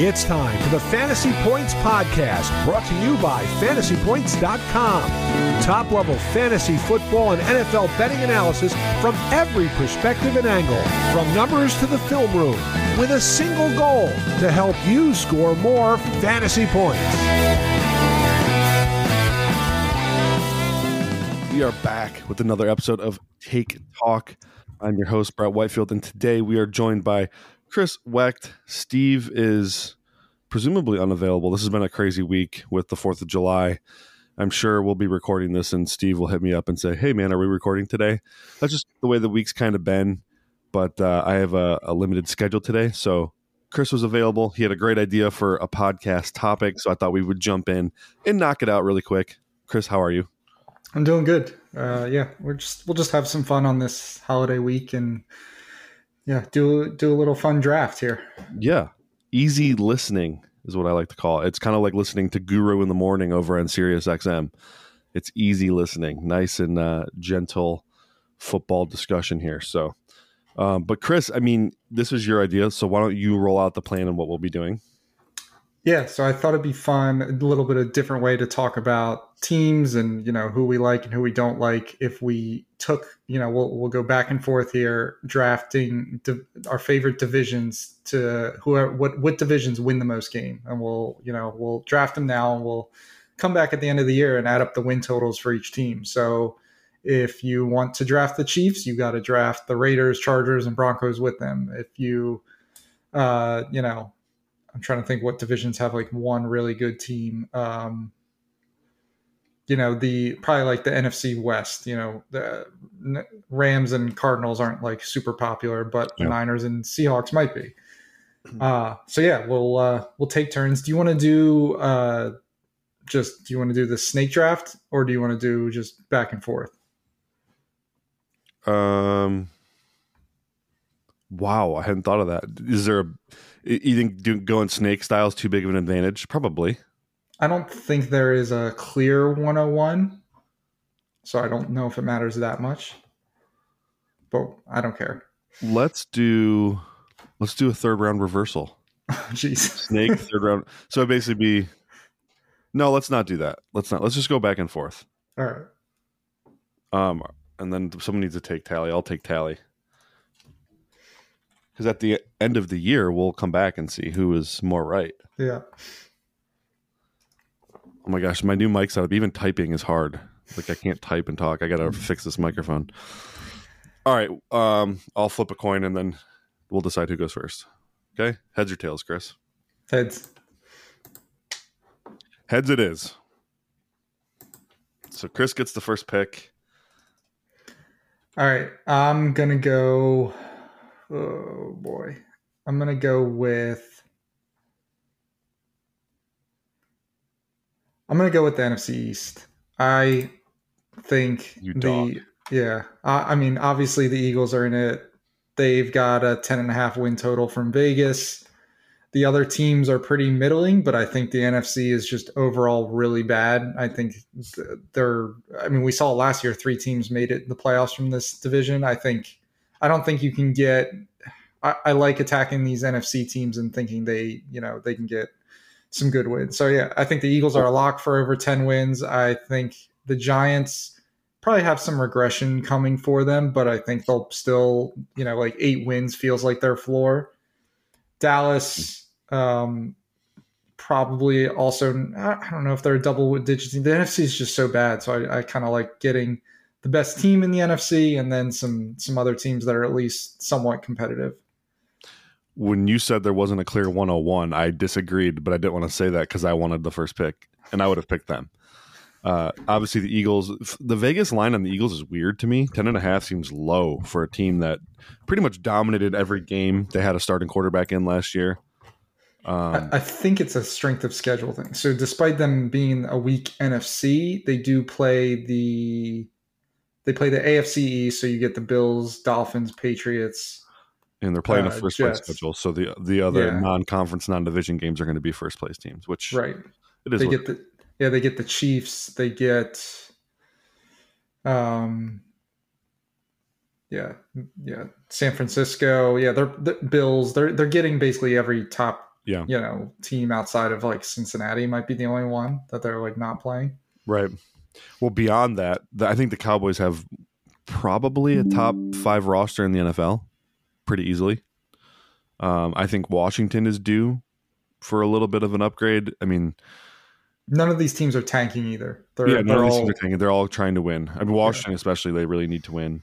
It's time for the Fantasy Points Podcast, brought to you by fantasypoints.com. Top level fantasy football and NFL betting analysis from every perspective and angle, from numbers to the film room, with a single goal to help you score more fantasy points. We are back with another episode of Take Talk. I'm your host, Brett Whitefield, and today we are joined by Chris Wecht. Steve is presumably unavailable. This has been a crazy week with the 4th of July. I'm sure we'll be recording this, and Steve will hit me up and say, Hey, man, are we recording today? That's just the way the week's kind of been. But uh, I have a, a limited schedule today. So Chris was available. He had a great idea for a podcast topic. So I thought we would jump in and knock it out really quick. Chris, how are you? I'm doing good. Uh, yeah, we're just we'll just have some fun on this holiday week and yeah, do do a little fun draft here. Yeah, easy listening is what I like to call it. It's kind of like listening to Guru in the morning over on Sirius XM. It's easy listening, nice and uh, gentle football discussion here. So, um, but Chris, I mean, this is your idea, so why don't you roll out the plan and what we'll be doing? Yeah, so I thought it'd be fun, a little bit of a different way to talk about teams and you know who we like and who we don't like. If we took, you know, we'll we'll go back and forth here, drafting di- our favorite divisions to who are, what what divisions win the most game, and we'll you know we'll draft them now, and we'll come back at the end of the year and add up the win totals for each team. So if you want to draft the Chiefs, you got to draft the Raiders, Chargers, and Broncos with them. If you uh, you know I'm trying to think what divisions have like one really good team. Um, you know, the probably like the NFC West. You know, the Rams and Cardinals aren't like super popular, but yeah. the Niners and Seahawks might be. Hmm. Uh, so yeah, we'll uh, we'll take turns. Do you want to do uh, just do you want to do the snake draft or do you want to do just back and forth? Um. Wow, I hadn't thought of that. Is there a you think do, going snake style is too big of an advantage? Probably. I don't think there is a clear 101. So I don't know if it matters that much. But I don't care. Let's do let's do a third round reversal. Jeez. Snake third round. So it basically be No, let's not do that. Let's not. Let's just go back and forth. All right. Um and then someone needs to take tally. I'll take tally because at the end of the year we'll come back and see who is more right. Yeah. Oh my gosh, my new mic setup. Even typing is hard. Like I can't type and talk. I gotta fix this microphone. All right, um, I'll flip a coin and then we'll decide who goes first. Okay, heads or tails, Chris? Heads. Heads. It is. So Chris gets the first pick. All right, I'm gonna go. Oh boy. I'm going to go with I'm going to go with the NFC East. I think you dog. the yeah, I, I mean obviously the Eagles are in it. They've got a 10 and a half win total from Vegas. The other teams are pretty middling, but I think the NFC is just overall really bad. I think they're I mean we saw last year three teams made it in the playoffs from this division. I think I don't think you can get. I, I, like attacking these NFC teams and thinking they, you know, they can get some good wins. So yeah, I think the Eagles are a lock for over ten wins. I think the Giants probably have some regression coming for them, but I think they'll still, you know, like eight wins feels like their floor. Dallas, um, probably also. I don't know if they're a double digit team. The NFC is just so bad, so I, I kind of like getting the best team in the NFC, and then some some other teams that are at least somewhat competitive. When you said there wasn't a clear 101, I disagreed, but I didn't want to say that because I wanted the first pick, and I would have picked them. Uh, obviously, the Eagles, the Vegas line on the Eagles is weird to me. Ten and a half seems low for a team that pretty much dominated every game. They had a starting quarterback in last year. Um, I, think it's a strength of schedule thing. So, despite them being a weak NFC, they do play the they play the AFC East, so you get the Bills, Dolphins, Patriots, and they're playing uh, a first Jets. place schedule. So the the other yeah. non-conference, non-division games are going to be first place teams, which right. It is. They get the yeah, they get the Chiefs. They get um yeah yeah San Francisco. Yeah, they're the Bills. They're they're getting basically every top Yeah. you know, team outside of like Cincinnati might be the only one that they're like not playing. Right. Well, beyond that, I think the Cowboys have probably a top five roster in the NFL pretty easily. Um, I think Washington is due for a little bit of an upgrade. I mean, None of these teams are tanking either. They're, yeah, none they're of these all, teams are tanking. They're all trying to win. I mean, Washington especially, they really need to win.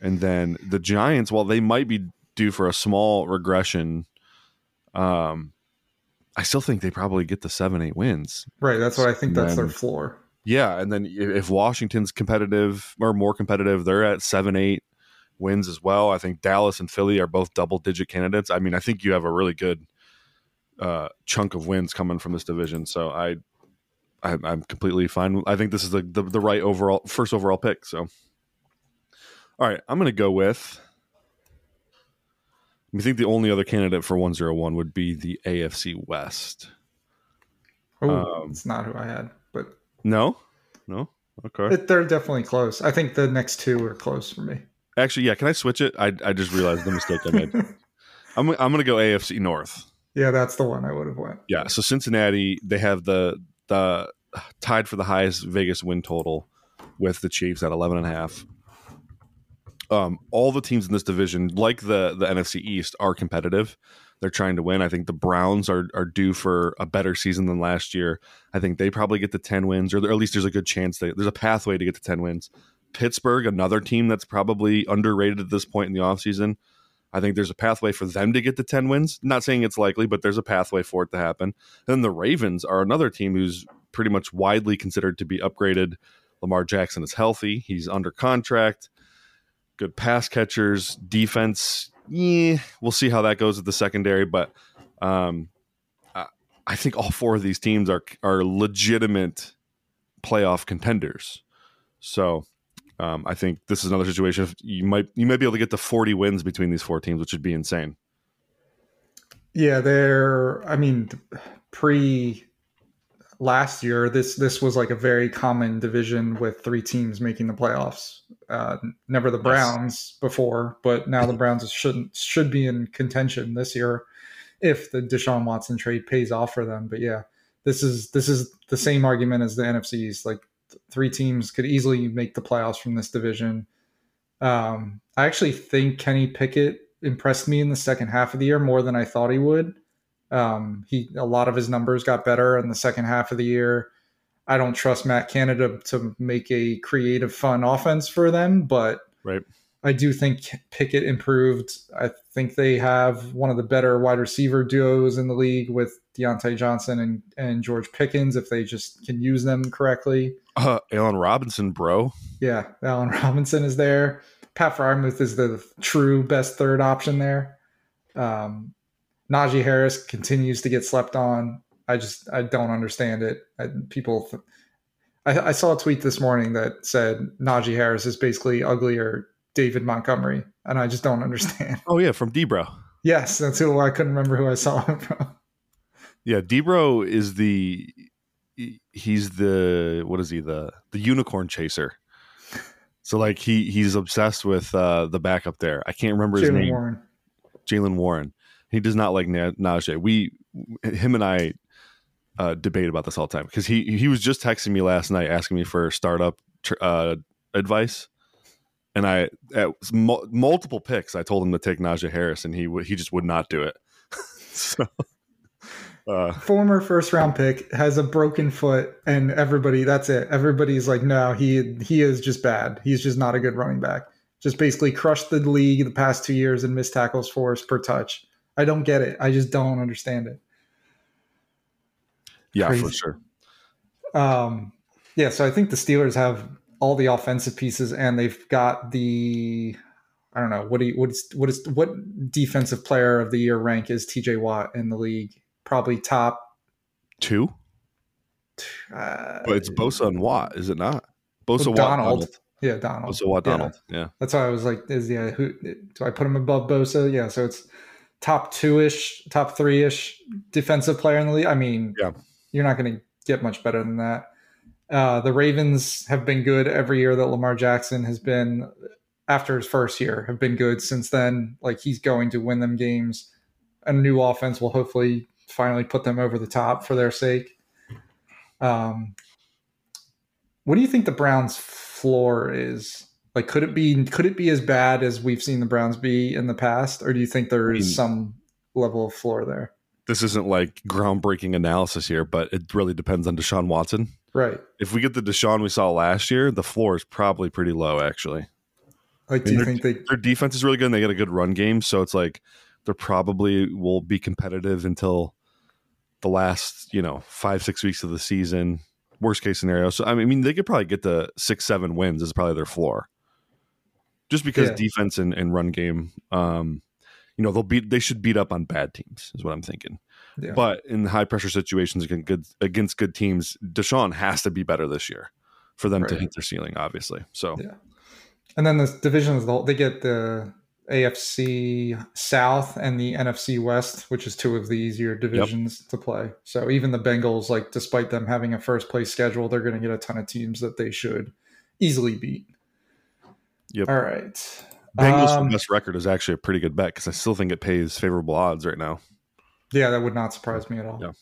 And then the Giants, while they might be due for a small regression, um, I still think they probably get the seven, eight wins. right. That's what I think. That's their floor. Yeah, and then if Washington's competitive or more competitive, they're at seven, eight wins as well. I think Dallas and Philly are both double digit candidates. I mean, I think you have a really good uh, chunk of wins coming from this division. So I, I I'm completely fine. I think this is the, the the right overall first overall pick. So, all right, I'm going to go with. I think the only other candidate for 101 would be the AFC West. Oh, Um, it's not who I had, No, no, okay. it, they're definitely close. I think the next two are close for me. Actually, yeah. Can I switch it? I I just realized the mistake I made. I'm I'm gonna go AFC North. yeah, that's the one I would have went. Yeah. So Cincinnati, they have the the tied for the highest Vegas win total with the Chiefs at 11 and a half. Um, all the teams in this division, like the the NFC East, are competitive. They're trying to win. I think the Browns are are due for a better season than last year. I think they probably get the 10 wins, or at least there's a good chance they, there's a pathway to get to 10 wins. Pittsburgh, another team that's probably underrated at this point in the offseason. I think there's a pathway for them to get the 10 wins. Not saying it's likely, but there's a pathway for it to happen. And then the Ravens are another team who's pretty much widely considered to be upgraded. Lamar Jackson is healthy, he's under contract, good pass catchers, defense. Yeah, we'll see how that goes with the secondary, but um, I, I think all four of these teams are are legitimate playoff contenders. So um, I think this is another situation. You might you might be able to get to 40 wins between these four teams, which would be insane. Yeah, they're. I mean, pre last year, this this was like a very common division with three teams making the playoffs. Uh, never the Browns before, but now the Browns shouldn't should be in contention this year if the Deshaun Watson trade pays off for them. But yeah, this is this is the same argument as the NFCs. Like th- three teams could easily make the playoffs from this division. Um, I actually think Kenny Pickett impressed me in the second half of the year more than I thought he would. Um, he a lot of his numbers got better in the second half of the year. I don't trust Matt Canada to make a creative, fun offense for them, but Right. I do think Pickett improved. I think they have one of the better wide receiver duos in the league with Diontae Johnson and, and George Pickens if they just can use them correctly. Uh, Allen Robinson, bro. Yeah, Allen Robinson is there. Pat Freiermuth is the true best third option there. Um, Najee Harris continues to get slept on. I just I don't understand it. I, people, th- I, I saw a tweet this morning that said Najee Harris is basically uglier David Montgomery, and I just don't understand. Oh yeah, from Debro. yes, that's who I couldn't remember who I saw him from. Yeah, Debro is the he's the what is he the the unicorn chaser. So like he he's obsessed with uh the backup there. I can't remember his Jaylen name. Warren. Jaylen Warren. He does not like Na- Najee. We him and I uh, debate about this all the time because he he was just texting me last night asking me for startup tr- uh, advice, and I at mul- multiple picks I told him to take Najee Harris, and he w- he just would not do it. so. Uh, former first round pick has a broken foot and everybody that's it everybody's like no he he is just bad he's just not a good running back just basically crushed the league the past two years and missed tackles force per touch i don't get it i just don't understand it yeah, for sure. um yeah so i think the steelers have all the offensive pieces and they've got the i don't know what do you what is what is what defensive player of the year rank is tj watt in the league probably top Two, uh, but it's Bosa and Watt, is it not? Bosa, Well, Watt, Donald. Donald. Yeah, Donald. Bosa, Watt, Yeah. Donald. Yeah. That's why I was like, is yeah, who do I put him above Bosa? Yeah, so it's top two ish, top three ish defensive player in the league. I mean, Yeah. you're not going to get much better than that. Uh, the Ravens have been good every year that Lamar Jackson has been after his first year have been good since then. Like he's going to win them games. A new offense will hopefully finally put them over the top for their sake. Um, what do you think the Browns' floor is? Like, could it be could it be as bad as we've seen the Browns be in the past, or do you think there is some level of floor there? This isn't like groundbreaking analysis here, but it really depends on Deshaun Watson. Right. If we get the Deshaun we saw last year, the floor is probably pretty low, actually. Like, do you think they their defense is really good and they get a good run game, so it's like they're probably will be competitive until the last, you know, five, six weeks of the season. Worst case scenario. So I mean they could probably get the six, seven wins is probably their floor. Just because Yeah. defense and, and run game, um, you know, they'll beat they should beat up on bad teams, is what I'm thinking. Yeah. But in high pressure situations against good against good teams, Deshaun has to be better this year for them to hit their ceiling, obviously. So Yeah. And then the divisions, the they get the AFC South and the NFC West, which is two of the easier divisions to play. So even the Bengals, like despite them having a first place schedule, they're going to get a ton of teams that they should easily beat. Yep. All right. Bengals Um, for best record is actually a pretty good bet because I still think it pays favorable odds right now. Yeah, that would not surprise me at all. Yeah.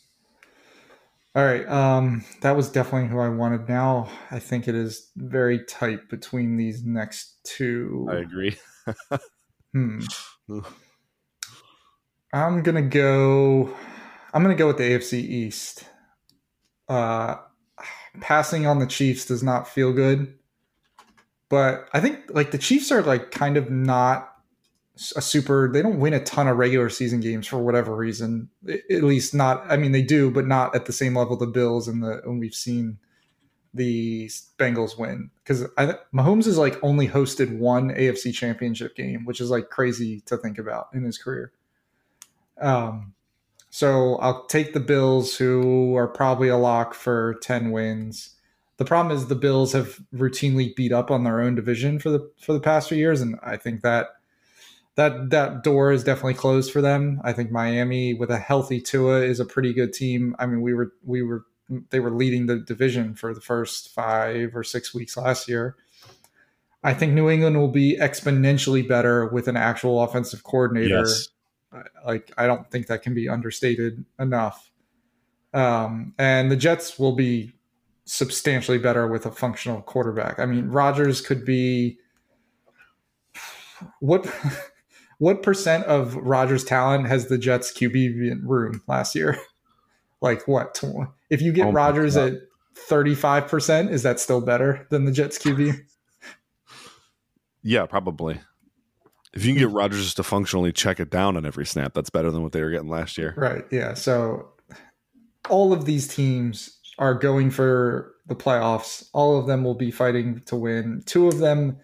All right. Um, that was definitely who I wanted. Now I think it is very tight between these next two. I agree. Hmm. I'm gonna go. I'm gonna go with the AFC East. Uh, passing on the Chiefs does not feel good, but I think like the Chiefs are like kind of not a super. They don't win a ton of regular season games for whatever reason. At least not. I mean, they do, but not at the same level the Bills and the and we've seen the Bengals win because I Mahomes is like only hosted one AFC Championship game, which is like crazy to think about in his career. Um, so I'll take the Bills, who are probably a lock for ten wins. The problem is the Bills have routinely beat up on their own division for the for the past few years, and I think that that that door is definitely closed for them. I think Miami with a healthy Tua is a pretty good team. I mean, we were we were they were leading the division for the first five or six weeks last year. I think New England will be exponentially better with an actual offensive coordinator. Yes. Like I don't think that can be understated enough. Um, and the Jets will be substantially better with a functional quarterback. I mean, Rodgers could be what what percent of Rodgers' talent has the Jets QB room last year? Like what? If you get Oh Rodgers at thirty five percent, is that still better than the Jets QB? Yeah, probably. If you can get Rodgers to functionally check it down on every snap, that's better than what they were getting last year. Right. Yeah. So all of these teams are going for the playoffs. All of them will be fighting to win. Two of them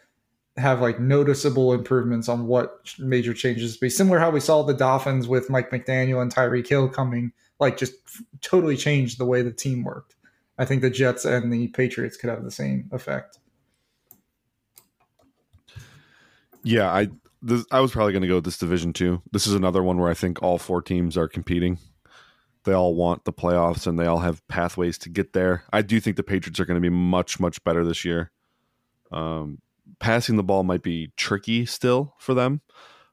have like noticeable improvements on what major changes be. Similar how we saw the Dolphins with Mike McDaniel and Tyreek Hill coming, like just totally changed the way the team worked. I think the Jets and the Patriots could have the same effect. Yeah, I this, I was probably going to go with this division too. This is another one where I think all four teams are competing. They all want the playoffs and they all have pathways to get there. I do think the Patriots are going to be much much better this year. Um, passing the ball might be tricky still for them,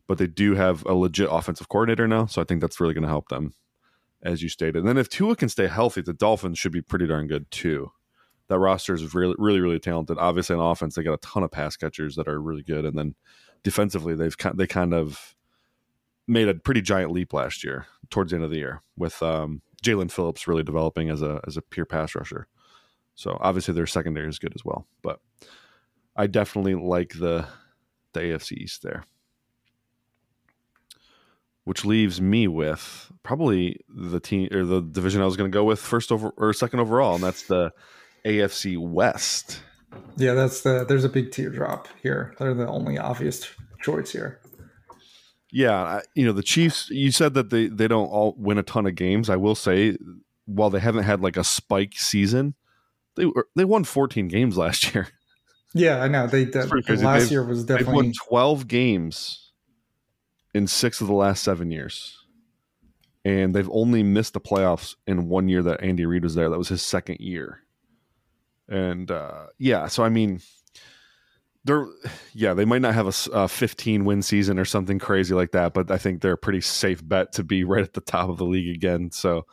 but they do have a legit offensive coordinator now, so I think that's really going to help them, as you stated. And then if Tua can stay healthy, the Dolphins should be pretty darn good too. That roster is really really really talented. Obviously, on offense, they got a ton of pass catchers that are really good, and then defensively, they've they kind of made a pretty giant leap last year towards the end of the year with um, Jaelan Phillips really developing as a as a pure pass rusher. So obviously their secondary is good as well, but I definitely like the the AFC East there. Which leaves me with probably the team or the division I was going to go with first over or second overall, and that's the AFC West. Yeah, that's the there's a big teardrop here. They're the only obvious choice here. Yeah, I, you know the Chiefs. You said that they they don't all win a ton of games. I will say, while they haven't had like a spike season, they were, they won 14 games last year. Yeah, I know. They that, last They've- year was They've definitely won 12 games in six of the last seven years, and they've only missed the playoffs in one year that Andy Reid was there. That was his second year, and uh, yeah. So I mean, they're yeah they might not have a, a 15 win season or something crazy like that but i think they're a pretty safe bet to be right at the top of the league again. So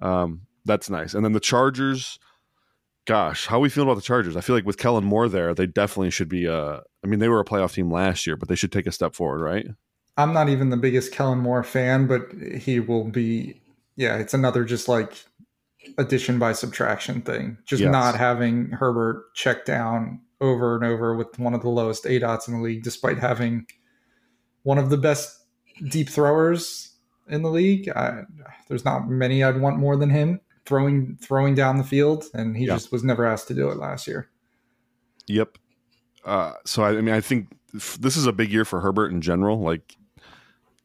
um, that's nice. And then the chargers gosh how we feel about the chargers? I feel like with kellen moore there they definitely should be uh i mean they were a playoff team last year but they should take a step forward right? I'm not even the biggest kellen moore fan but he will be yeah it's another just like addition by subtraction thing. Just yes. not having herbert check down over and over with one of the lowest aDOTs in the league, despite having one of the best deep throwers in the league. I, there's not many I'd want more than him throwing throwing down the field, and he just was never asked to do it last year. Yep. Uh, so I, I mean, I think this is a big year for Herbert in general. Like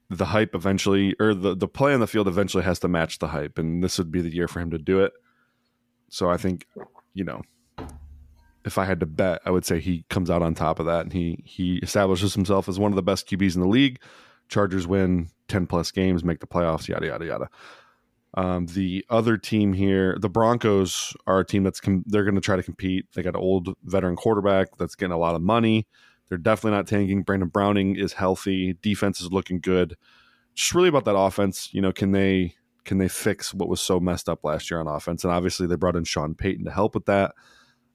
the hype eventually, or the the play on the field eventually has to match the hype, and this would be the year for him to do it. So I think, you know, if I had to bet, I would say he comes out on top of that and he he establishes himself as one of the best QBs in the league. Chargers win 10 plus games, make the playoffs, yada yada yada. Um, the other team here, the Broncos are a team that's com- they're going to try to compete. They got an old veteran quarterback that's getting a lot of money. They're definitely not tanking. Baron Browning is healthy. Defense is looking good. Just really about that offense. You know, can they can they fix what was so messed up last year on offense? And obviously, they brought in Sean Payton to help with that.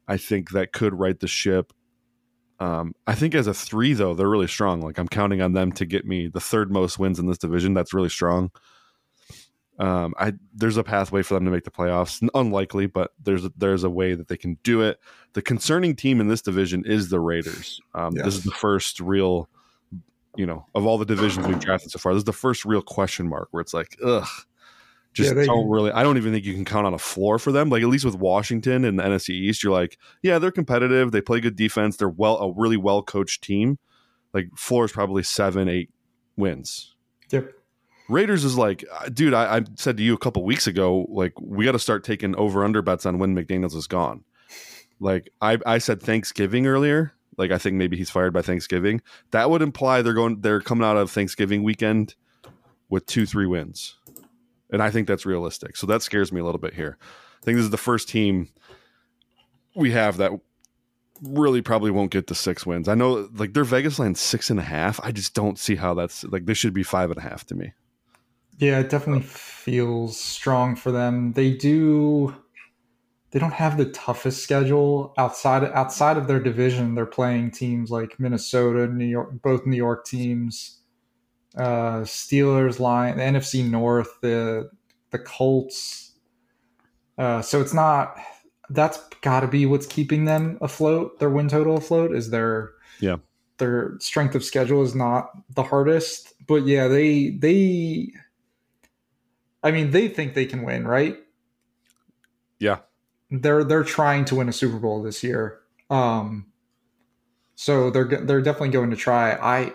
I think that could right the ship. Um, I think as a three though, they're really strong. Like I'm counting on them to get me the third most wins in this division. That's really strong. Um, I there's a pathway for them to make the playoffs. Unlikely, but there's a, there's a way that they can do it. The concerning team in this division is the Raiders. Um, yes. This is the first real, you know, of all the divisions we've drafted so far. This is the first real question mark where it's like, ugh, just yeah, they, don't really. I don't even think you can count on a floor for them. Like at least with Washington and the NFC East, you're like, yeah, they're competitive. They play good defense. They're well a really well coached team. Like floor is probably seven, eight wins. Yep. Raiders is like, uh, dude. I, I said to you a couple weeks ago, like we got to start taking over under bets on when McDaniels is gone. Like I, I said Thanksgiving earlier. Like I think maybe he's fired by Thanksgiving. That would imply they're going. They're coming out of Thanksgiving weekend with two, three wins and I think that's realistic. So that scares me a little bit here. I think this is the first team we have that really probably won't get to six wins. I know like their Vegas line six and a half. I just don't see how that's like this should be five and a half to me. Yeah, it definitely feels strong for them. They do they don't have the toughest schedule outside outside of their division. They're playing teams like Minnesota, New York, both New York teams uh, Steelers line, the NFC North, the the Colts. Uh, so it's not. That's got to be what's keeping them afloat. Their win total afloat is their yeah. Their strength of schedule is not the hardest, but yeah, they they. I mean, they think they can win, right? Yeah, they're they're trying to win a Super Bowl this year. Um, so they're they're definitely going to try. I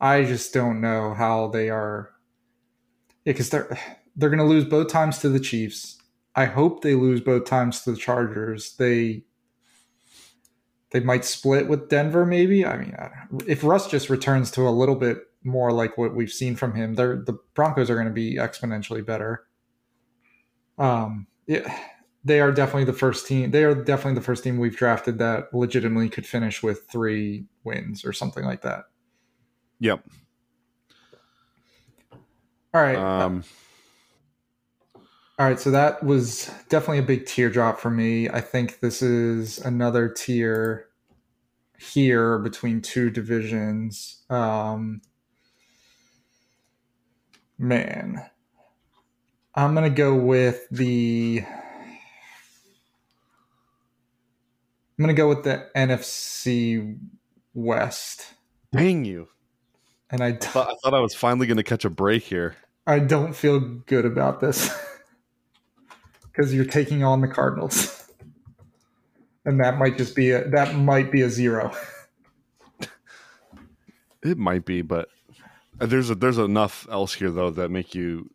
I just don't know how they are. Yeah, because they're they're going to lose both times to the Chiefs. I hope they lose both times to the Chargers. They they might split with Denver, maybe. I mean, if Russ just returns to a little bit more like what we've seen from him, they're, the Broncos are going to be exponentially better. Um, yeah, they are definitely the first team. They are definitely the first team we've drafted that legitimately could finish with three wins or something like that. Yep. All right. Um, all right. So that was definitely a big teardrop for me. I think this is another tier here between two divisions. Um, man, I'm gonna go with the. I'm gonna go with the NFC West. Dang you! And I, thought, I thought I was finally going to catch a break here. I don't feel good about this because you're taking on the Cardinals, and that might just be a that might be a zero. It might be, but there's a, there's enough else here though that make you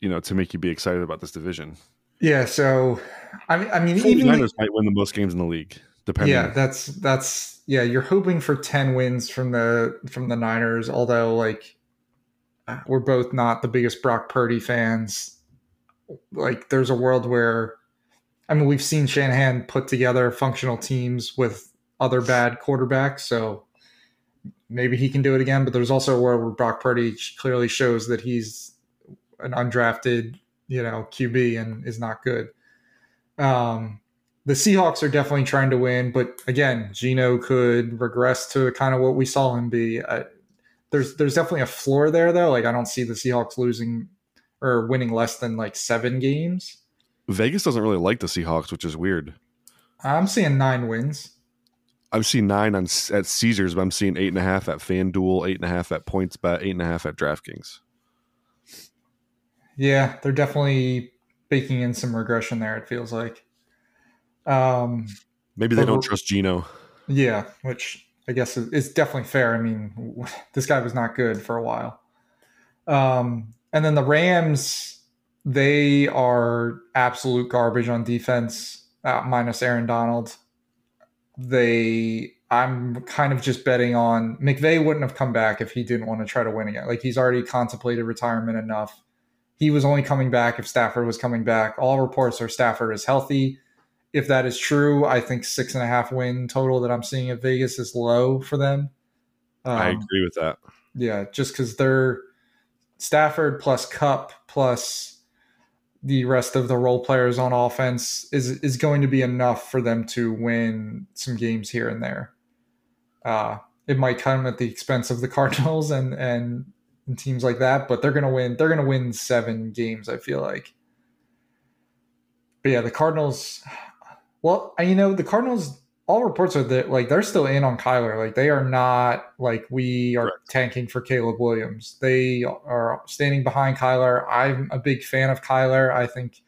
you know to make you be excited about this division. Yeah, so I mean, I mean, even Niners might win the most games in the league. Depending. Yeah, that's that's yeah. You're hoping for ten wins from the from the Niners, although like we're both not the biggest Brock Purdy fans. Like, there's a world where, I mean, we've seen Shanahan put together functional teams with other bad quarterbacks. So maybe he can do it again. But there's also a world where Brock Purdy clearly shows that he's an undrafted, you know, QB and is not good. Um, the Seahawks are definitely trying to win, but again, Geno could regress to kind of what we saw him be. Uh, there's there's definitely a floor there though. Like I don't see the Seahawks losing or winning less than like seven games. Vegas doesn't really like the Seahawks, which is weird. I'm seeing nine wins. I've seen nine on at Caesars, but I'm seeing eight and a half at FanDuel, eight and a half at PointsBet, eight and a half at DraftKings. Yeah, they're definitely baking in some regression there. It feels like. Um, Maybe they don't trust Geno. Yeah, which I guess is, definitely fair. I mean, this guy was not good for a while. Um, and then the Rams, they are absolute garbage on defense, uh, minus Aaron Donald. They, I'm kind of just betting on McVay wouldn't have come back if he didn't want to try to win again. Like he's already contemplated retirement enough. He was only coming back if Stafford was coming back. All reports are Stafford is healthy if that is true, I think six and a half win total that I'm seeing at Vegas is low for them. Um, I agree with that. Yeah, just because they're Stafford plus Kupp plus the rest of the role players on offense is is going to be enough for them to win some games here and there. Uh, it might come at the expense of the Cardinals and and, and teams like that, but they're gonna win. They're gonna win seven games. I feel like. But yeah, the Cardinals. Well, you know, the Cardinals, all reports are that like they're still in on Kyler. Like they are not like we are Correct. tanking for Caleb Williams. They are standing behind Kyler. I'm a big fan of Kyler. I think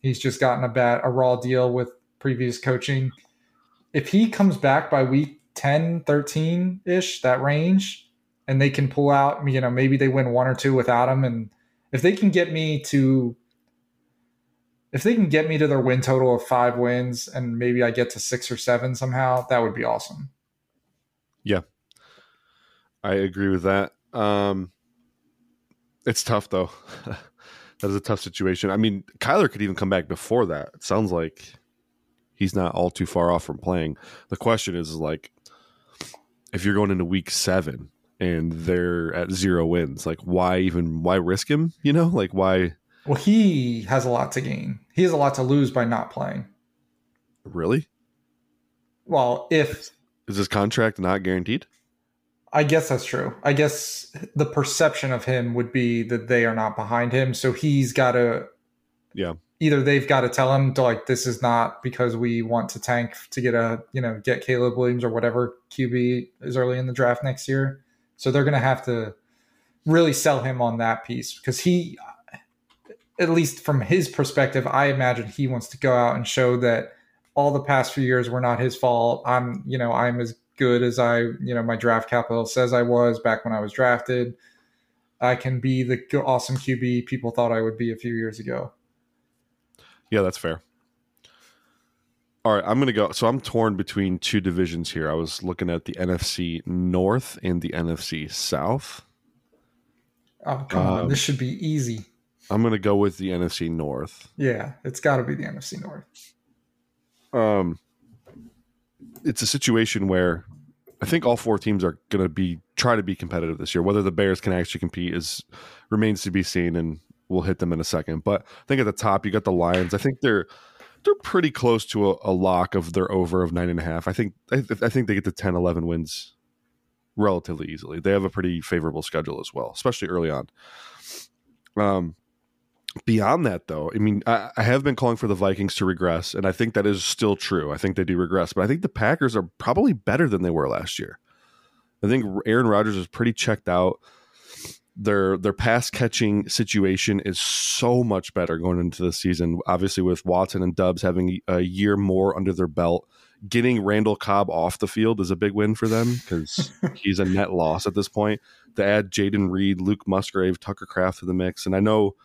he's just gotten a bad a raw deal with previous coaching. If he comes back by week 10, 13 ish, that range, and they can pull out, you know, maybe they win one or two without him. And if they can get me to if they can get me to their win total of five wins and maybe I get to six or seven somehow, that would be awesome. Yeah. I agree with that. Um, it's tough though. that is a tough situation. I mean, Kyler could even come back before that. It sounds like he's not all too far off from playing. The question is, is like if you're going into week seven and they're at zero wins, like why even why risk him? You know, like why well, he has a lot to gain. He has a lot to lose by not playing. Really? Well, if is his contract not guaranteed? I guess that's true. I guess the perception of him would be that they are not behind him, so he's got to Yeah. Either they've got to tell him to like this is not because we want to tank to get a, you know, get Caleb Williams or whatever QB is early in the draft next year. So they're going to have to really sell him on that piece because he at least from his perspective, I imagine he wants to go out and show that all the past few years were not his fault. I'm, you know, I'm as good as I, you know, my draft capital says I was back when I was drafted. I can be the awesome QB people thought I would be a few years ago. Yeah, that's fair. All right, I'm going to go. So I'm torn between two divisions here. I was looking at the NFC North and the NFC South. Oh, come um, on. This should be easy. I'm going to go with the NFC North. Yeah, it's got to be the NFC North. Um, it's a situation where I think all four teams are going to be try to be competitive this year. Whether the Bears can actually compete is remains to be seen, and we'll hit them in a second. But I think at the top you got the Lions. I think they're they're pretty close to a, a lock of their over of nine and a half. I think I, I think they get to 10, 11 wins relatively easily. They have a pretty favorable schedule as well, especially early on. Um, beyond that though i mean I, I, have been calling for the vikings to regress and i think that is still true. I think they do regress but i think the packers are probably better than they were last year. I think aaron rodgers is pretty checked out. Their their pass catching situation is so much better going into the season obviously with watson and doubs having a year more under their belt. Getting randall cobb off the field is a big win for them because he's a net loss at this point. To add jayden reed luke musgrave tucker kraft to the mix and i know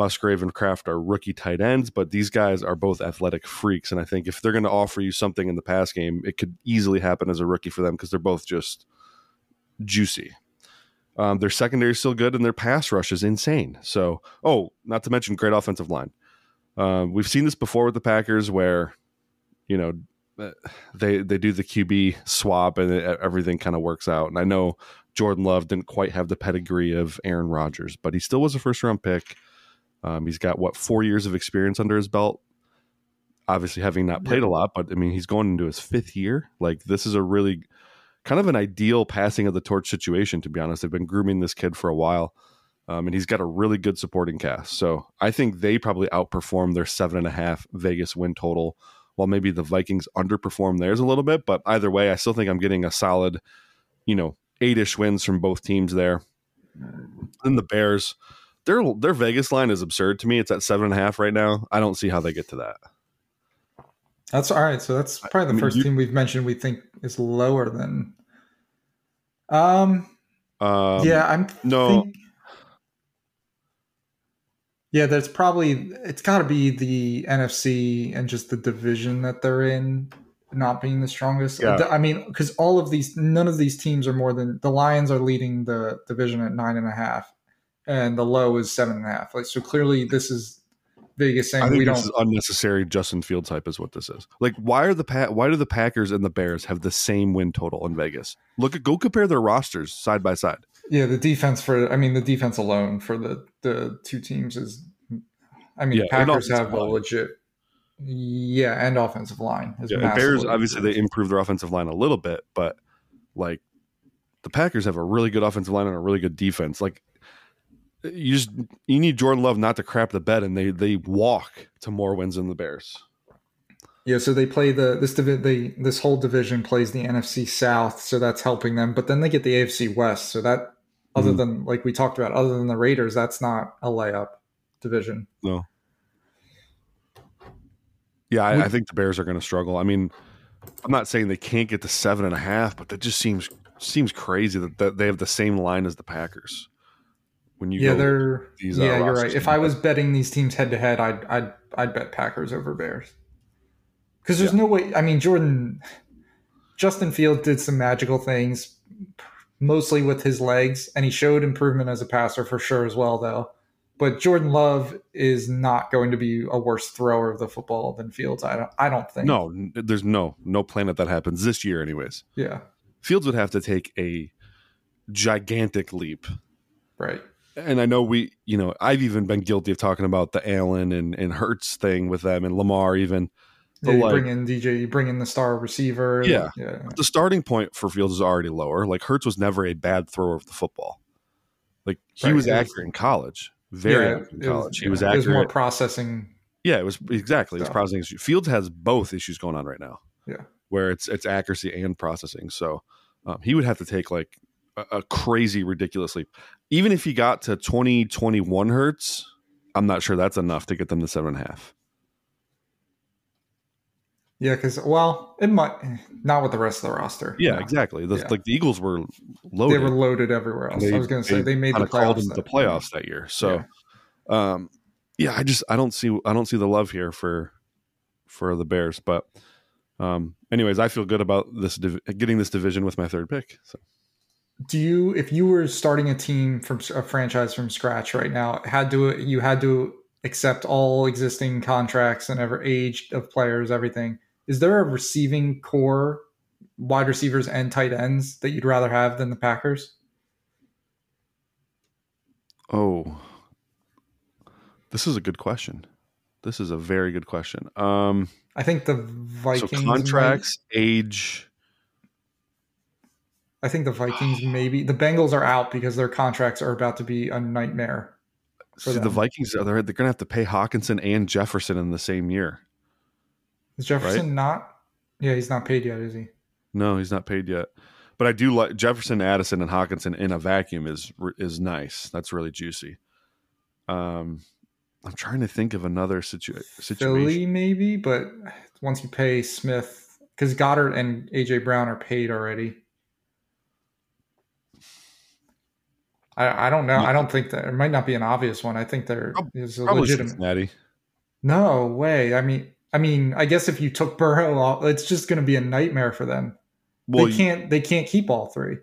Musgrave and Kraft are rookie tight ends, but these guys are both athletic freaks. And I think if they're going to offer you something in the pass game, it could easily happen as a rookie for them because they're both just juicy. Um, their secondary is still good, and their pass rush is insane. So, oh, not to mention great offensive line. Uh, we've seen this before with the Packers, where you know they they do the QB swap and it, everything kind of works out. And I know Jordan Love didn't quite have the pedigree of Aaron Rodgers, but he still was a first round pick. Um, he's got what four years of experience under his belt. Obviously, having not played a lot, but I mean, he's going into his fifth year. Like this is a really kind of an ideal passing of the torch situation. To be honest, they've been grooming this kid for a while. Um, and he's got a really good supporting cast. So I think they probably outperform their seven and a half Vegas win total, while maybe the Vikings underperform theirs a little bit. But either way, I still think I'm getting a solid, you know, eight ish wins from both teams there. And the Bears, their their Vegas line is absurd to me. It's at seven and a half right now. I don't see how they get to that. That's all right. So that's probably the I mean, first you, team we've mentioned we think is lower than. Um. Um, yeah, I'm. No, think, yeah, there's probably it's got to be the NFC and just the division that they're in not being the strongest. Yeah. I mean, because all of these, none of these teams are more than the Lions are leading the division at nine and a half, and the low is seven and a half. Like, so clearly, this is Vegas saying I think we this don't. Is unnecessary Justin Fields hype is what this is. Like, why are the pa- why do the Packers and the Bears have the same win total in Vegas? Look at go compare their rosters side by side. Yeah, the defense for I mean the defense alone for the the two teams is I mean yeah, Packers have a legit yeah, and offensive line. Yeah, Bears obviously they improved their offensive line a little bit, but like the Packers have a really good offensive line and a really good defense. Like you just you need Jordan Love not to crap the bed, and they they walk to more wins than the Bears. Yeah, so they play the this divi- they this whole division plays the NFC South, so that's helping them. But then they get the AFC West, so that other mm-hmm. than like we talked about, other than the Raiders, that's not a layup division. No. Yeah, I, I think the Bears are going to struggle. I mean, I'm not saying they can't get to seven and a half, but that just seems seems crazy that, that they have the same line as the Packers. When you yeah, they're these, uh, yeah, uh, you're right. If I was betting these teams head to head, I'd I'd I'd bet Packers over Bears because there's yeah. no way. I mean, Jordan, Justin Field did some magical things, mostly with his legs, and he showed improvement as a passer for sure as well, though. But Jordan Love is not going to be a worse thrower of the football than Fields. I don't. I don't think. No, there's no no planet that happens this year, anyways. Yeah, Fields would have to take a gigantic leap. Right. And I know we, you know, I've even been guilty of talking about the Allen and, and Hurts thing with them and Lamar even. Yeah, you like, bring in DJ, you bring in the star receiver. Yeah. yeah. The starting point for Fields is already lower. Like Hurts was never a bad thrower of the football. Like he right. was accurate in college very yeah, in college. Was, he was accurate. It was more processing. Yeah, it was exactly. It's processing. Fields has both issues going on right now. Yeah, where it's it's accuracy and processing. So um, he would have to take like a, crazy, ridiculous leap. Even if he got to twenty twenty one hurts, I'm not sure that's enough to get them to seven and a half. Yeah, because well, it might not with the rest of the roster. Yeah, no. exactly. The, yeah. Like the Eagles were loaded; they were loaded everywhere else. They, I was going to say they, they made the playoffs, that, the playoffs that year. So, yeah. um, yeah, I just I don't see I don't see the love here for for the Bears. But, um, anyways, I feel good about this div- getting this division with my third pick. So, do you if you were starting a team from a franchise from scratch right now, had to you had to accept all existing contracts and ever age of players, everything is there a receiving core, wide receivers and tight ends that you'd rather have than the Packers? Oh, this is a good question. This is a very good question. Um, I think the Vikings so contracts, might, age. I think the Vikings maybe the Bengals are out because their contracts are about to be a nightmare. See, them. the Vikings are they're, they're going to have to pay Hockenson and Jefferson in the same year. Is Jefferson right? not? Yeah, he's not paid yet, is he? No, he's not paid yet. But I do like Jefferson, Addison, and Hockenson in a vacuum is is nice. That's really juicy. Um, I'm trying to think of another situ- situation. Philly, maybe, but once you pay Smith, because Goedert and AJ Brown are paid already. I, I don't know. I don't think that it might not be an obvious one. I think there is a legitimate. Cincinnati. No way. I mean, I mean, I guess if you took Burrow off, it's just going to be a nightmare for them. Well, they can't. They can't keep all three.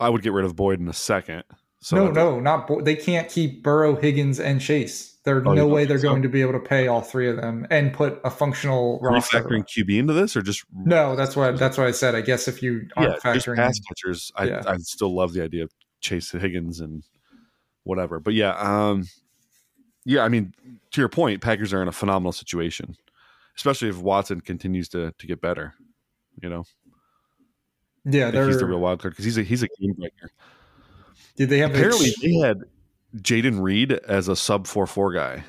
I would get rid of Boyd in a second. So no, no, not Bo- they can't keep Burrow, Higgins, and Chase. There's Oh, no way they're so? going to be able to pay all three of them and put a functional Are roster. factoring QB into this, or just No, that's what that's what I said. I guess if you aren't just factoring pass catchers? I Yeah. I still love the idea of Chase Higgins and whatever. But yeah, um, yeah. I mean, to your point, Packers are in a phenomenal situation, especially if Watson continues to to get better. You know, yeah, he's the real wild card because he's a he's a game breaker. did they have Apparently, they had Jayden Reed as a sub four four guy.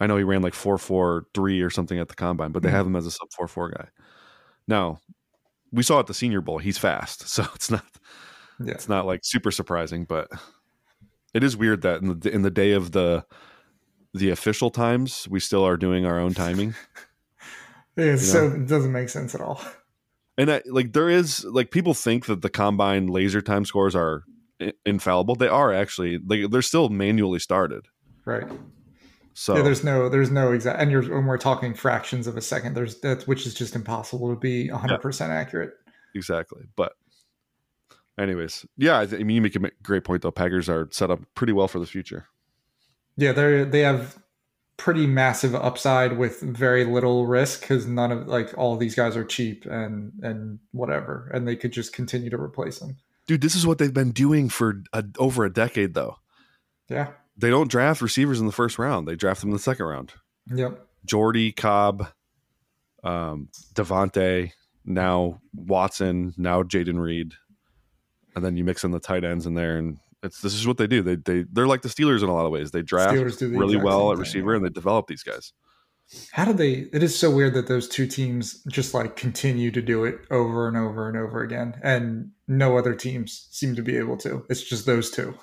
I know he ran like four four three or something at the combine, but they Mhm. have him as a sub four four guy. Now, we saw at the Senior Bowl he's fast, so it's not yeah. it's not like super surprising, but it is weird that in the in the day of the the official times, we still are doing our own timing. Yeah, so it doesn't make sense at all. And I, like there is like people think that the combine laser time scores are infallible. They are actually like they're still manually started. Right. So Yeah, there's no there's no exact and you're when we're talking fractions of a second, there's that which is just impossible to be 100% accurate. exactly. But anyways, yeah, I, th- I mean you make a great point though. Packers are set up pretty well for the future. Yeah, they they have pretty massive upside with very little risk because none of like all of these guys are cheap and and whatever, and they could just continue to replace them. Dude, this is what they've been doing for a, over a decade though. Yeah. They don't draft receivers in the first round. They draft them in the second round. Yep. Jordy, Cobb, um, Davante, now Watson, now Jayden Reed, and then you mix in the tight ends in there, and it's this is what they do. They they they're like the Steelers in a lot of ways. They draft the really well at receiver, yeah. and they develop these guys. How do they? It is so weird that those two teams just like continue to do it over and over and over again, and no other teams seem to be able to. It's just those two.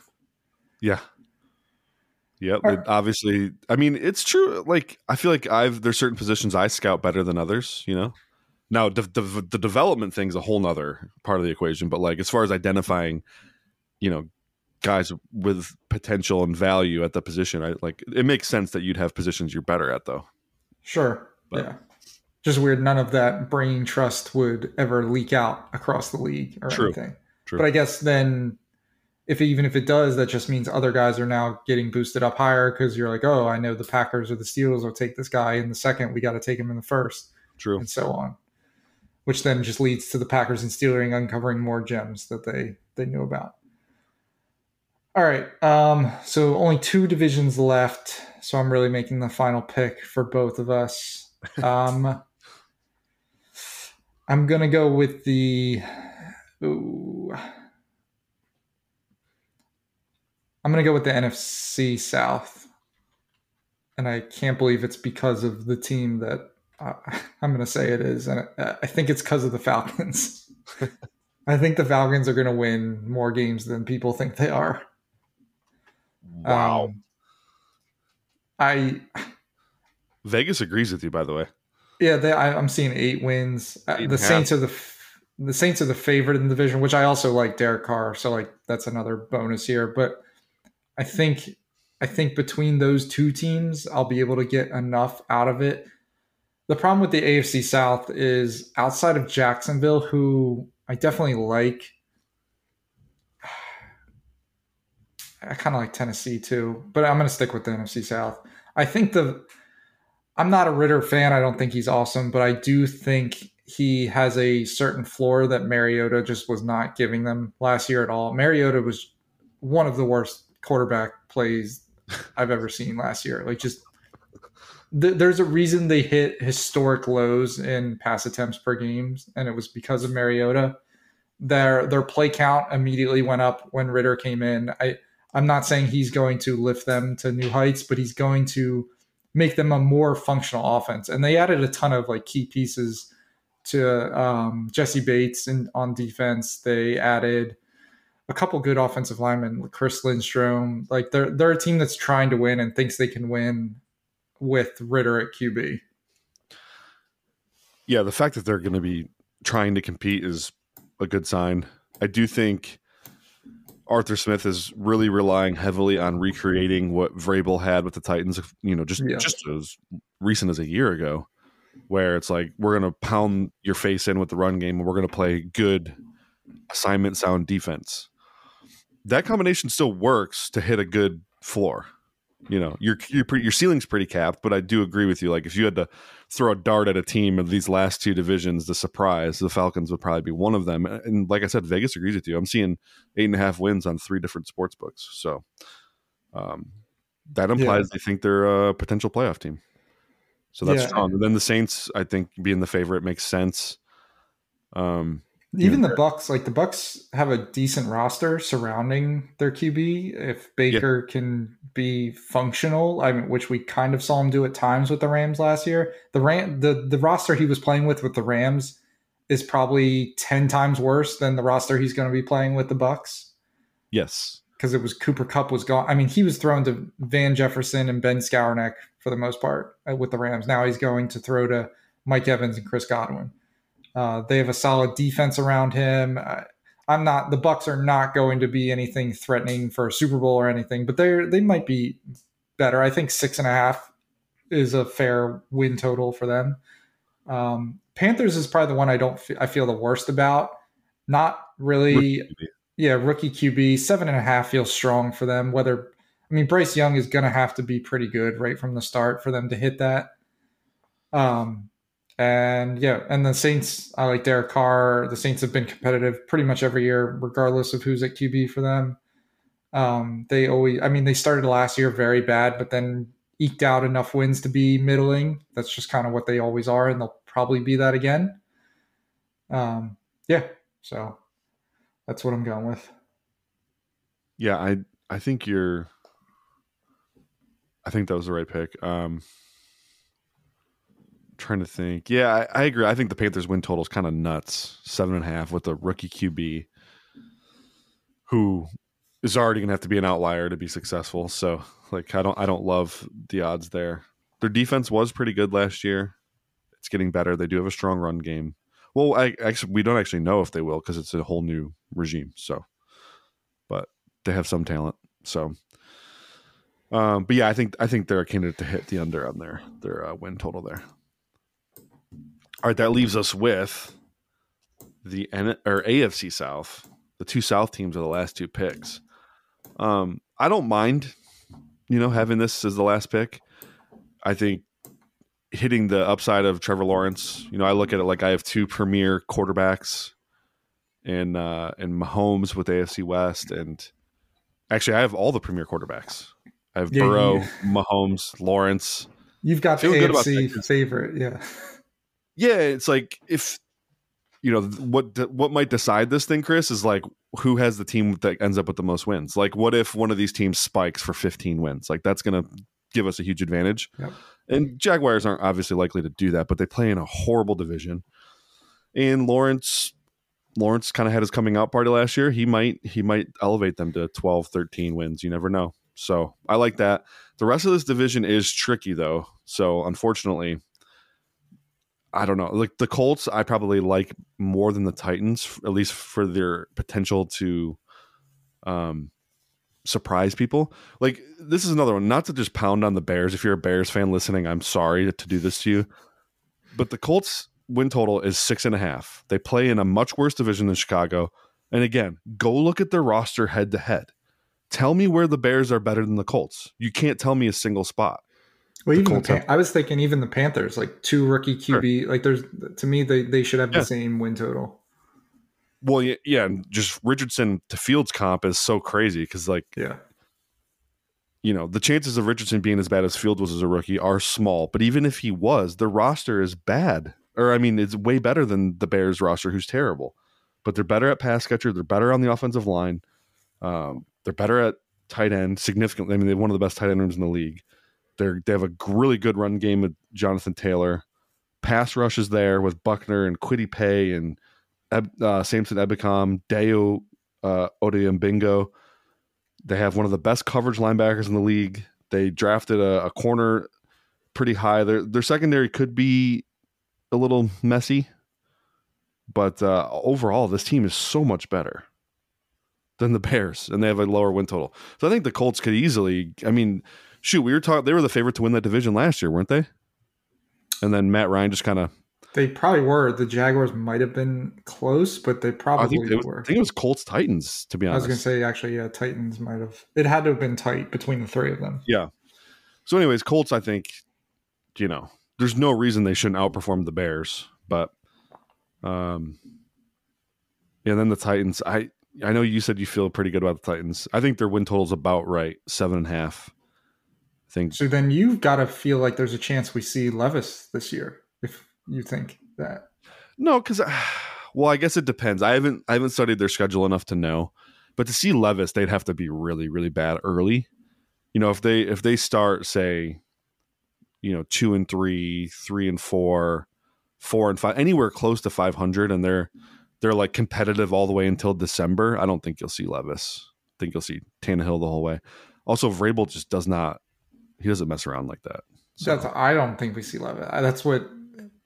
Yeah. Yep. Are- obviously, I mean, it's true. Like, I feel like I've there's certain positions I scout better than others. You know. Now, the, the the development thing's a whole nother part of the equation. But like, as far as identifying, you know, guys with potential and value at the position, I like it makes sense that you'd have positions you're better at, though. Sure. But- yeah. Just weird. None of that brain trust would ever leak out across the league or True. anything. True. But I guess then, if even if it does, that just means other guys are now getting boosted up higher because you're like, oh, I know the Packers or the Steelers will take this guy in the second. We got to take him in the first, True. and so on. Which then just leads to the Packers and Steelers uncovering more gems that they they knew about. All right. Um, so only two divisions left. So I'm really making the final pick for both of us. Um, I'm gonna go with the. Ooh, I'm gonna go with the NFC South, and I can't believe it's because of the team that uh, I'm gonna say it is, and I I think it's because of the Falcons. I think the Falcons are gonna win more games than people think they are. Wow. Um, I Vegas agrees with you, by the way. yeah, they, I, I'm seeing eight wins. Uh, Eight and the a half. Saints are the the Saints are the favorite in the division, which I also like Derek Carr, so like that's another bonus here. But I think I think between those two teams, I'll be able to get enough out of it. The problem with the AFC South is outside of Jacksonville, who I definitely like. I kind of like Tennessee too, but I'm going to stick with the NFC South. I think the I'm not a Ridder fan. I don't think he's awesome, but I do think he has a certain floor that Mariota just was not giving them last year at all. Mariota was one of the worst quarterback plays I've ever seen last year. Like just th- there's a reason they hit historic lows in pass attempts per games, and it was because of Mariota. Their their play count immediately went up when Ridder came in. I I'm not saying he's going to lift them to new heights, but he's going to make them a more functional offense. And they added a ton of like key pieces to um, Jessie Bates and on defense. They added a couple good offensive linemen, Chris Lindstrom. Like they're they're a team that's trying to win and thinks they can win with Ridder at QB. Yeah, the fact that they're going to be trying to compete is a good sign. I do think Arthur Smith is really relying heavily on recreating what Vrabel had with the Titans. You know, just Yeah. just as recent as a year ago, where it's like we're going to pound your face in with the run game, and we're going to play good assignment sound defense. that combination still works to hit a good floor. You know, your your your ceiling's pretty capped, but I do agree with you. Like if you had to throw a dart at a team of these last two divisions, the surprise, the Falcons would probably be one of them. And like I said, Vegas agrees with you. I'm seeing eight and a half wins on three different sports books. So um, that implies yeah. they think they're a potential playoff team. So that's yeah. strong. And then the Saints, I think, being the favorite makes sense. Um, even the Bucks, like the Bucks, have a decent roster surrounding their QB. If Baker yeah. can be functional, I mean, which we kind of saw him do at times with the Rams last year, the Ram, the the roster he was playing with with the Rams is probably ten times worse than the roster he's going to be playing with the Bucks. Yes, because it was Cooper Kupp was gone. I mean, he was thrown to Van Jefferson and Ben Skowronek for the most part uh, with the Rams. Now he's going to throw to Mike Evans and Chris Godwin. Uh, they have a solid defense around him. I, I'm not. The Bucks are not going to be anything threatening for a Super Bowl or anything, but they they might be better. I think six and a half is a fair win total for them. Um, Panthers is probably the one I don't. F- I feel the worst about. Not really. Rookie yeah, rookie QB seven and a half feels strong for them. Whether I mean Bryce Young is going to have to be pretty good right from the start for them to hit that. Um, and yeah, and the Saints, I like Derek Carr. The Saints have been competitive pretty much every year, regardless of who's at QB for them. Um, they always, I mean, they started last year very bad, but then eked out enough wins to be middling. That's just kind of what they always are, and they'll probably be that again. Um, yeah, so that's what I'm going with. Yeah, I I think you're. I think that was the right pick. Um, trying to think. Yeah, I, I, agree. I think the Panthers win total is kind of nuts. Seven and a half with a rookie QB who is already to have to be an outlier to be successful. So, like, I don't, I don't love the odds there. Their defense was pretty good last year. It's getting better. They do have a strong run game. Well, I actually we don't actually know if they will because it's a whole new regime. So, but they have some talent. So, um, but yeah, I think I think they're a candidate to hit the under on their their uh, win total there. All right, that leaves us with the N- or AFC South. The two South teams are the last two picks. Um, I don't mind, you know, having this as the last pick. I think hitting the upside of Trevor Lawrence. You know, I look at it like I have two premier quarterbacks in uh in Mahomes with AFC West and actually I have all the premier quarterbacks. I have yeah, Burrow, you, Mahomes, Lawrence. You've got the AFC favorite, yeah. yeah, it's like if you know what what might decide this thing, Chris, is like who has the team that ends up with the most wins. Like, what if one of these teams spikes for 15 wins? Like, that's going to give us a huge advantage. Yep. And Jaguars aren't obviously likely to do that, but they play in a horrible division. And Lawrence Lawrence kind of had his coming out party last year. He might he might elevate them to 12, 13 wins. You never know. So I like that. The rest of this division is tricky though. So unfortunately, I don't know. Like the Colts, I probably like more than the Titans, at least for their potential to um, surprise people. Like this is another one. Not to just pound on the Bears. If you're a Bears fan listening, I'm sorry to do this to you. But the Colts win total is six and a half. They play in a much worse division than Chicago. And again, go look at their roster head to head. Tell me where the Bears are better than the Colts. You can't tell me a single spot. Well, even the Pan- I was thinking even the Panthers, like two rookie QB, sure. like there's to me they they should have yeah. the same win total. Well, yeah, yeah, just Richardson to Fields comp is so crazy because like yeah, you know the chances of Richardson being as bad as Fields was as a rookie are small. But even if he was, the roster is bad, or I mean, it's way better than the Bears roster, who's terrible. But they're better at pass catcher. They're better on the offensive line. Um, they're better at tight end significantly. I mean, they have one of the best tight end rooms in the league. They're they have a really good run game with Jonathan Taylor. Pass rush is there with Buckner and Kwity Paye and uh, Samson Ebukam, Dayo uh, Bingo. They have one of the best coverage linebackers in the league. They drafted a, a corner pretty high. Their their secondary could be a little messy, but uh, overall, this team is so much better than the Bears, and they have a lower win total. So I think the Colts could easily. I mean, shoot, we were talking. They were the favorite to win that division last year, weren't they? And then Matt Ryan just kind of They probably were. The Jaguars might have been close, but they probably I think, it was, were. I think it was Colts Titans. To be honest, I was going to say actually, yeah, Titans might have. It had to have been tight between the three of them. Yeah. So, anyways, Colts. I think, you know, there's no reason they shouldn't outperform the Bears, but, um, yeah. Then the Titans. I I know you said you feel pretty good about the Titans. I think their win total is about right, seven and a half. Think So then you've got to feel like there's a chance we see Levis this year, if you think that. No, because well, I guess it depends. I haven't I haven't studied their schedule enough to know, but to see Levis, they'd have to be really really bad early. You know, if they if they start say, you know, two and three, three and four, four and five, anywhere close to five hundred, and they're they're like competitive all the way until December. I don't think you'll see Levis. I think you'll see Tannehill the whole way. Also, Vrabel just does not. He doesn't mess around like that. So, That's I don't think we see Levis. That's what.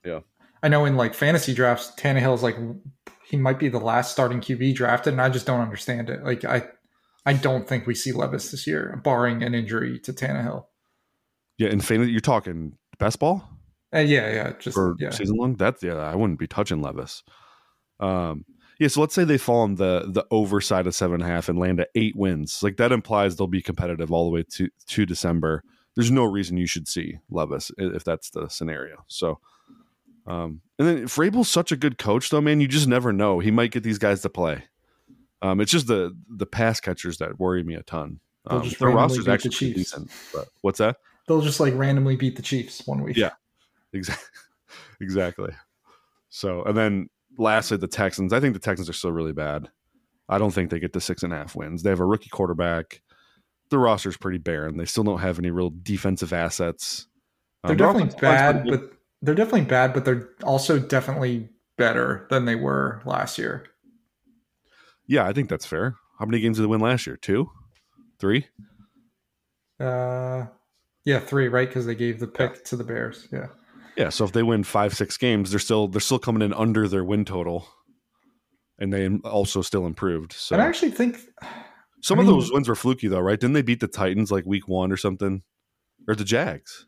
Yeah. I know in like fantasy drafts, Tannehill's like he might be the last starting QB drafted, and I just don't understand it. Like I, I don't think we see Levis this year, barring an injury to Tannehill. yeah, in fantasy, you're talking best ball. Uh, yeah, yeah, just for yeah. season long. That's yeah, I wouldn't be touching Levis. Um, yeah, so let's say they fall on the the overside of seven and a half and land at eight wins. Like that implies they'll be competitive all the way to to December. There's no reason you should see Levis if that's the scenario. So, um, and then Vrabel's such a good coach, though, man. You just never know. He might get these guys to play. Um, it's just the the pass catchers that worry me a ton. They'll Um, just their roster's beat the Chiefs. decent. But what's that? They'll just like randomly beat the Chiefs one week. Yeah. Exactly. exactly. So, and then lastly, the Texans. I think the Texans are still really bad. I don't think they get the six and a half wins. They have a rookie quarterback. The roster's pretty barren. They still don't have any real defensive assets. they're Um, definitely offensive bad, but they're definitely bad, but they're also definitely better than they were last year. yeah, I think that's fair. How many games did they win last year? Two, three. Uh, yeah, three, right? Because they gave the pick to the Bears. Yeah. Yeah, so if they win five, six games, they're still they're still coming in under their win total, and they also still improved. So And I actually think some I of mean- those wins were fluky though, right? Didn't they beat the Titans like week one or something, or the Jags?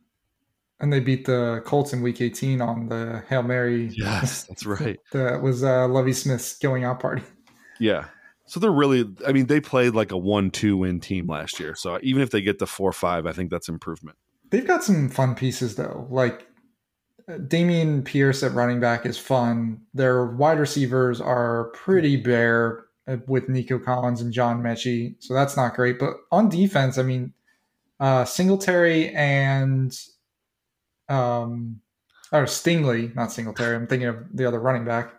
and they beat the Colts in week 18 on the Hail Mary. Yes, that's right. That was uh, Lovie Smith's going out party. Yeah. So they're really, I mean, they played like a one-two win team last year. So even if they get to four-five, I think that's improvement. They've got some fun pieces though. Like uh, Dameon Pierce at running back is fun. Their wide receivers are pretty bare with Nico Collins and John Metchie, so that's not great. But on defense, I mean, uh, Singletary and um, or Stingley, not Singletary. I'm thinking of the other running back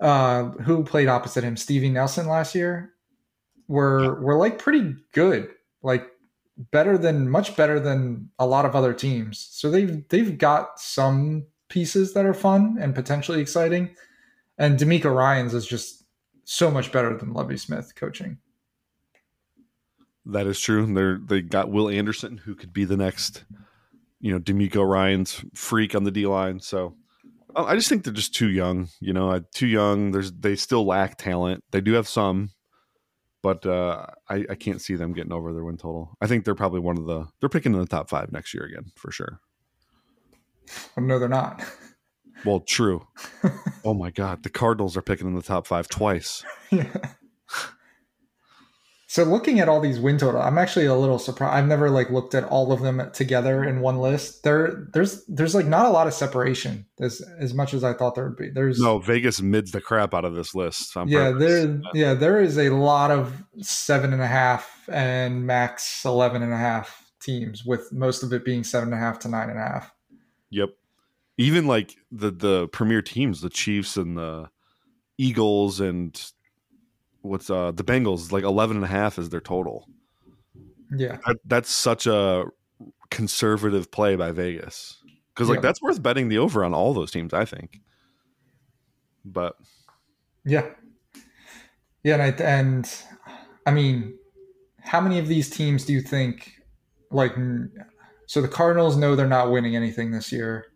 uh, who played opposite him, Stevie Nelson last year. Were were like pretty good, like better than much better than a lot of other teams. So they've they've got some pieces that are fun and potentially exciting. And DeMeco Ryans is just so much better than Lovie Smith coaching. That is true. They're they got Will Anderson, who could be the next, you know, DeMeco Ryans freak on the D line. So I just think they're just too young. You know, uh, too young. There's they still lack talent. They do have some, but uh, I, I can't see them getting over their win total. I think they're probably one of the they're picking in the top five next year again for sure. But no, they're not. Well, true. oh my God, the Cardinals are picking in the top five twice. yeah. So looking at all these win total, I'm actually a little surprised. I've never like looked at all of them together in one list. There, there's, there's like not a lot of separation as as much as I thought there would be. There's No, Vegas mids the crap out of this list. Yeah, purpose. there, yeah, there is a lot of seven and a half and max 11 and a half teams, with most of it being seven and a half to nine and a half. Yep. Even like the the premier teams, the Chiefs and the Eagles and what's uh the Bengals, like 11 and a half is their total. Yeah, That, that's such a conservative play by Vegas. Cuz like Yeah. that's worth betting the over on all those teams, I think. But yeah, yeah, and I, and I mean, how many of these teams do you think like? So the Cardinals know they're not winning anything this year.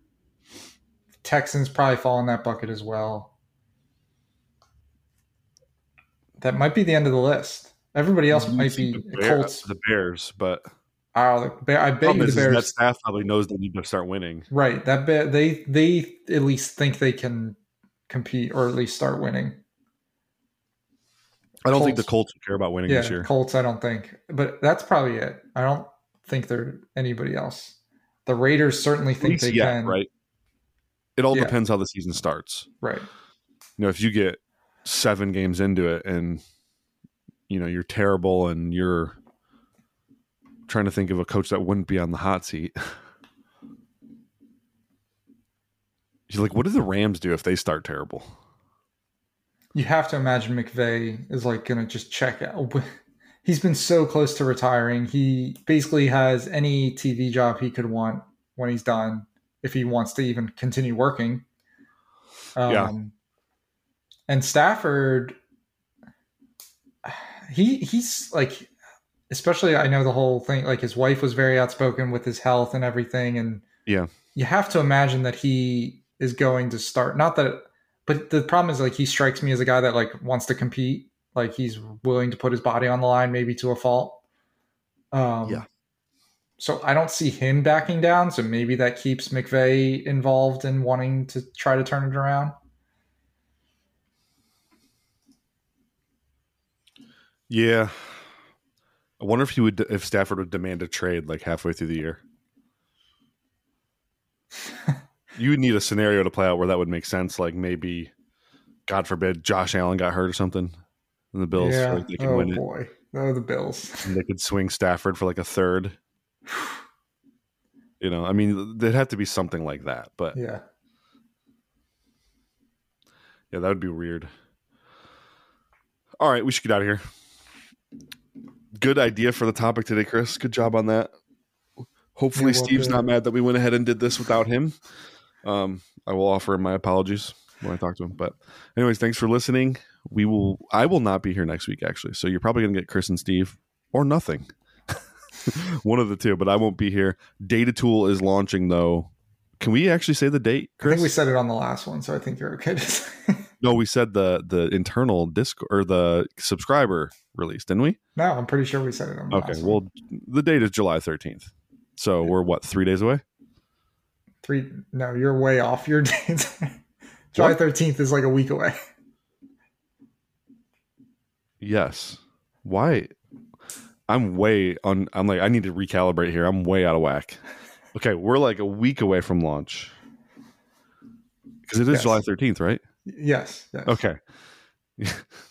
Texans probably fall in that bucket as well. That might be the end of the list. Everybody else mm-hmm. might be the, Bear- Colts. the Bears, but Oh, the, I bet you the Bears. That staff probably knows they need to start winning. Right. That bet they they at least think they can compete or at least start winning. I don't Colts. think the Colts care about winning yeah, this year. Colts, I don't think, but that's probably it. I don't think they're anybody else. The Raiders certainly think they can. Right. It all yeah. depends how the season starts. Right. You know, if you get seven games into it and you know you're terrible and you're trying to think of a coach that wouldn't be on the hot seat. You're like, what do the Rams do if they start terrible? You have to imagine McVay is like going to just check out. He's been so close to retiring. He basically has any TV job he could want when he's done, if he wants to even continue working. Um, yeah. And Stafford, he he's like especially I know the whole thing like his wife was very outspoken with his health and everything and yeah. You have to imagine that he is going to start not that but the problem is like he strikes me as a guy that like wants to compete, like he's willing to put his body on the line maybe to a fault. Um Yeah. So I don't see him backing down, so maybe that keeps McVay involved in wanting to try to turn it around. Yeah, I wonder if he would if Stafford would demand a trade like halfway through the year. you would need a scenario to play out where that would make sense. Like maybe, God forbid, Josh Allen got hurt or something, and the Bills yeah. like they can oh, win boy. it. Oh, the Bills! And they could swing Stafford for like a third. you know, I mean, there'd have to be something like that. But yeah, yeah, that would be weird. All right, we should get out of here good idea for the topic today, Chris. Good job on that. Hopefully, Steve's not mad that we went ahead and did this without him. Um, I will offer him my apologies when I talk to him. But, anyways, thanks for listening. We will. I will not be here next week, actually. So you're probably going to get Chris and Steve, or nothing. One of the two, but I won't be here. Data Tool is launching though. Can we actually say the date? Chris? I think we said it on the last one, so I think you're okay. no, we said the the internal disc or the subscriber release, didn't we? No, I'm pretty sure we said it on. okay, well, one. the date is July 13th, so yeah. we're what three days away. Three? No, you're way off your date. July what? 13th is like a week away. Yes. Why? I'm way on. I'm like I need to recalibrate here. I'm way out of whack. Okay, we're like a week away from launch because it is yes. July 13th, right? Yes. yes. Okay.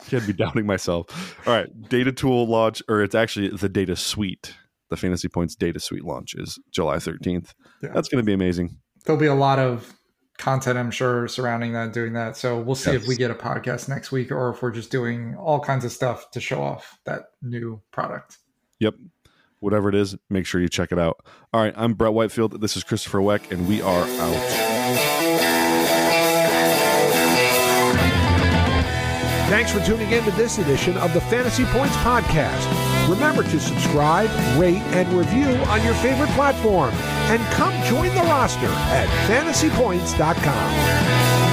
Can't be doubting myself. All right. Data tool launch, or it's actually the data suite. The Fantasy Points data suite launch is July 13th. Yeah. That's going to be amazing. There'll be a lot of content, I'm sure, surrounding that, doing that. So we'll see yes. if we get a podcast next week or if we're just doing all kinds of stuff to show off that new product. Yep. Whatever it is, make sure you check it out. All right. I'm Brett Whitefield. This is Christopher Wecht, and we are out. Thanks for tuning in to this edition of the Fantasy Points Podcast. Remember to subscribe, rate, and review on your favorite platform. And come join the roster at fantasypoints.com.